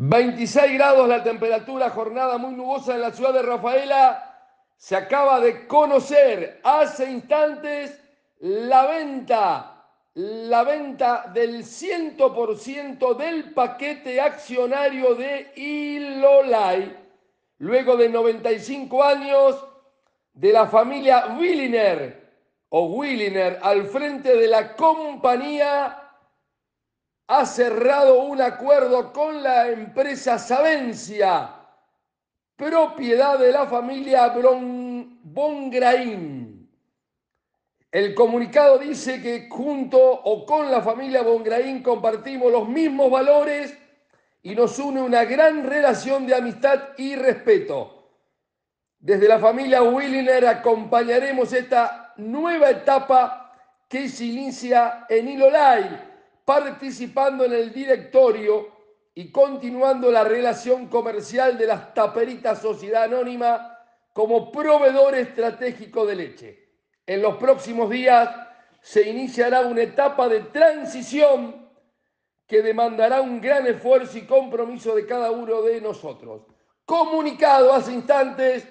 26 grados la temperatura, jornada muy nubosa en la ciudad de Rafaela. Se acaba de conocer hace instantes la venta, la venta del 100% del paquete accionario de Ilolai, luego de 95 años de la familia Williner o Williner al frente de la compañía ha cerrado un acuerdo con la empresa Savencia, propiedad de la familia Bongraín. El comunicado dice que junto o con la familia Bongraín compartimos los mismos valores y nos une una gran relación de amistad y respeto. Desde la familia Williner acompañaremos esta nueva etapa que se inicia en Ilolai participando en el directorio y continuando la relación comercial de las Taperitas Sociedad Anónima como proveedor estratégico de leche. En los próximos días se iniciará una etapa de transición que demandará un gran esfuerzo y compromiso de cada uno de nosotros. Comunicado hace instantes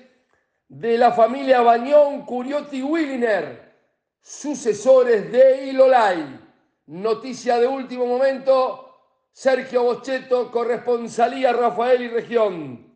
de la familia Bañón Curiotti Williner, sucesores de Ilolai. Noticia de último momento, Sergio Bocheto, corresponsalía Rafael y Región.